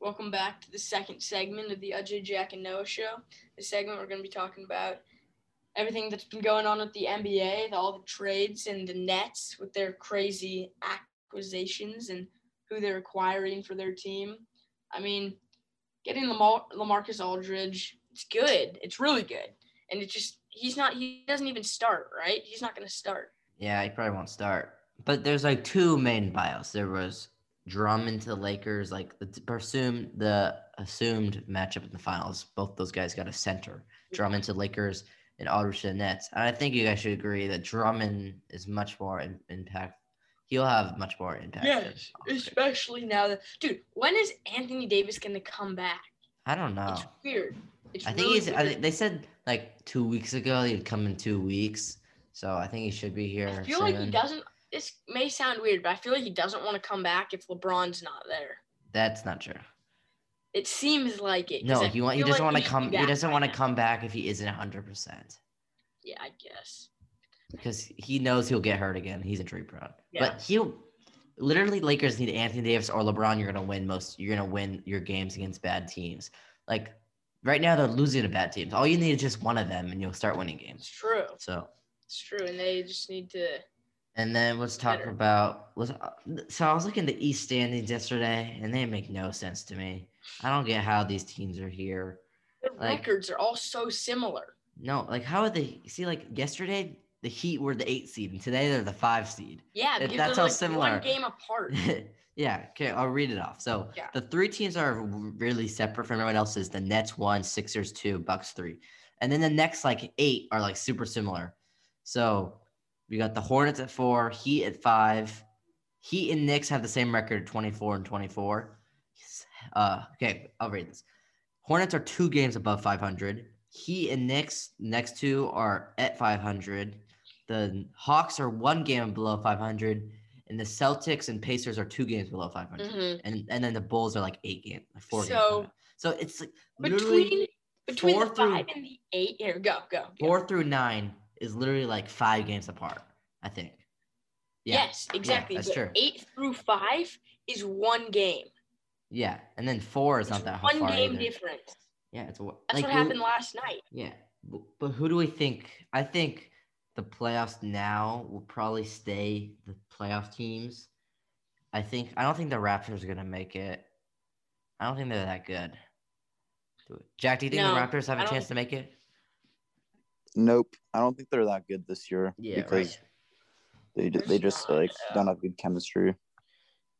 Welcome back to the second segment of the Ajay Jack and Noah show. This segment we're going to be talking about everything that's been going on with the NBA, all the trades and the Nets with their crazy acquisitions and who they're acquiring for their team. I mean, getting Lamar- Lamarcus Aldridge, it's good. It's really good. And it just he's not he doesn't even start, right? He's not going to start. Yeah, he probably won't start. But there's like two main bios. There was Drummond to the Lakers, like the assumed the assumed matchup in the finals. Both those guys got a center. Mm-hmm. Drummond to Lakers and Aldridge to the Nets. And I think you guys should agree that Drummond is much more in, impact. He'll have much more impact. Yes, especially now that dude. When is Anthony Davis going to come back? I don't know. It's weird. It's I think really he's. I, think they said like two weeks ago he'd come in two weeks, so I think he should be here. I feel like he doesn't. This may sound weird, but I feel like he doesn't want to come back if LeBron's not there. That's not true. It seems like it. No, he want. He doesn't like want to come. He doesn't right want to come back if he isn't hundred percent Yeah, I guess. because he knows he'll get hurt again. He's injury prone. Yeah. But he'll. Literally, Lakers need Anthony Davis or LeBron. You're gonna win most. You're gonna win your games against bad teams. Like right now, they're losing to bad teams. All you need is just one of them, and you'll start winning It's games. true. So It's true, and they just need to. And then let's talk Better. about let's, uh, so I was looking at the East standings yesterday, and they make no sense to me. I don't get how these teams are here. Their Like- records are all so similar. No, like how are they? See, like yesterday the Heat were the eight seed, and today they're the five seed. Yeah, That- that's how like similar. one game apart. yeah, okay, I'll read it off. So Yeah. the three teams are really separate from everyone else's. The Nets one, Sixers two, Bucks three, and then the next like eight are like super similar. So we got the Hornets at four, Heat at five. Heat and Knicks have the same record, twenty four and twenty four. Uh, okay, I'll read this. Hornets are two games above five hundred. Heat and Knicks next two are at five hundred. The Hawks are one game below 500, and the Celtics and Pacers are two games below 500, Mhm. and and then the Bulls are like eight games, like four games. So, below. So it's like literally Between between four the through- five and the eight, here go go. go. four through nine is literally like five games apart. I think. Yeah, Yes, exactly. that's but true. Eight through five is one game. Yeah, and then four is It's not that one far game either. difference. Yeah, it's That's like what who- happened last night. Yeah, but who do we think? I think the playoffs now will probably stay the playoff teams. I think I don't think the Raptors are gonna make it. I don't think they're that good. Jack, do you think No, the Raptors have a don't- chance to make it? Nope, I don't think they're that good this year Yeah, because right. They ju- they just like yeah. don't have good chemistry.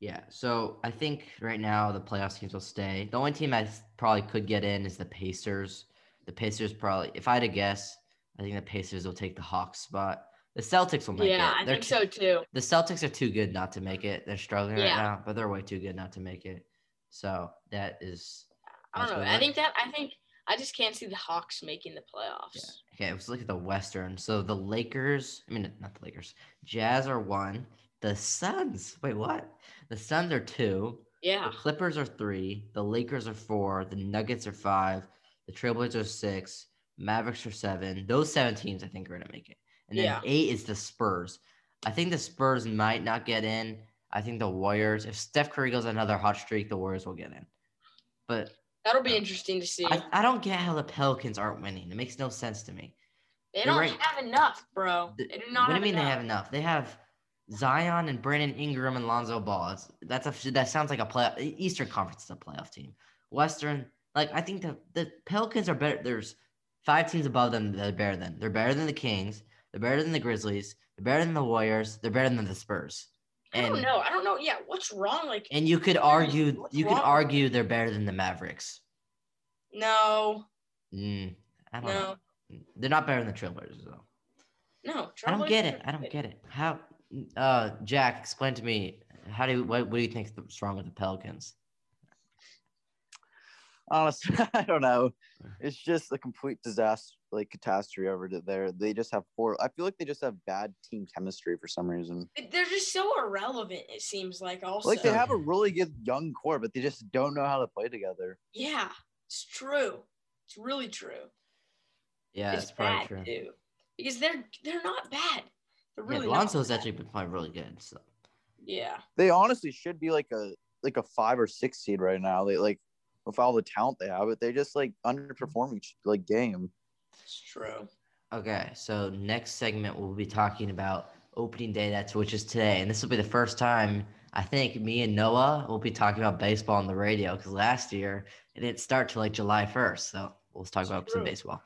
Yeah, so I think right now the playoff teams will stay. The only team I s- probably could get in is the Pacers. The Pacers probably, if I had to guess, I think the Pacers will take the Hawks spot. The Celtics will make Yeah, it. I They're think too- so too. The Celtics are too good not to make it. They're struggling right now, but they're way too good not to make it. So that is. I don't know. I think that I think I just can't see the Hawks making the playoffs. Yeah. Okay, let's look at the Western. So the Lakers, I mean, not the Lakers. Jazz are one. The Suns, wait, what? The Suns are two. Yeah. The Clippers are three. The Lakers are four. The Nuggets are five. The Trailblazers are six. Mavericks are seven. Those seven teams, I think, are going to make it. And then Yeah. eight is the Spurs. I think the Spurs might not get in. I think the Warriors, if Steph Curry goes another hot streak, the Warriors will get in. But That'll be interesting to see. I, I don't get how the Pelicans aren't winning. It makes no sense to me. they you're don't right. have enough, bro. They do not what do you mean enough. they have enough? They have Zion and Brandon Ingram and Lonzo Ball. It's, that's a that sounds like a play Eastern Conference is a playoff team. Western, like I think the the Pelicans are better. There's five teams above them that are better than. They're better than the Kings. They're better than the Grizzlies. They're better than the Warriors. They're better than the Spurs. I don't know. I don't know. Yeah, what's wrong? Like, And you could argue What's you could wrong? argue they're better than the Mavericks. no, Mm, I don't no, know. They're not better than the Trailblazers though. no. I don't get it. I don't get it. How, uh, Jack, explain to me how do you, what, what do you think is wrong with the Pelicans? Honestly, I don't know. It's just a complete disaster, like catastrophe over there. They just have four. I feel like they just have bad team chemistry for some reason. They're just so irrelevant. It seems like also. Like they have a really good young core, but they just don't know how to play together. Yeah, it's true. It's really true. Yeah, it's that's probably bad true. too, because they're they're not bad. They're Yeah, really not Lonzo's actually been playing really good. So Yeah, They honestly should be like a like a five or six seed right now. They like with all the talent they have, but they just like underperform each like game. It's true. Okay, so next segment we'll be talking about opening day. That's which is today, and this will be the first time I think me and Noah will be talking about baseball on the radio because last year it didn't start till like July first. So we'll talk It's about some baseball.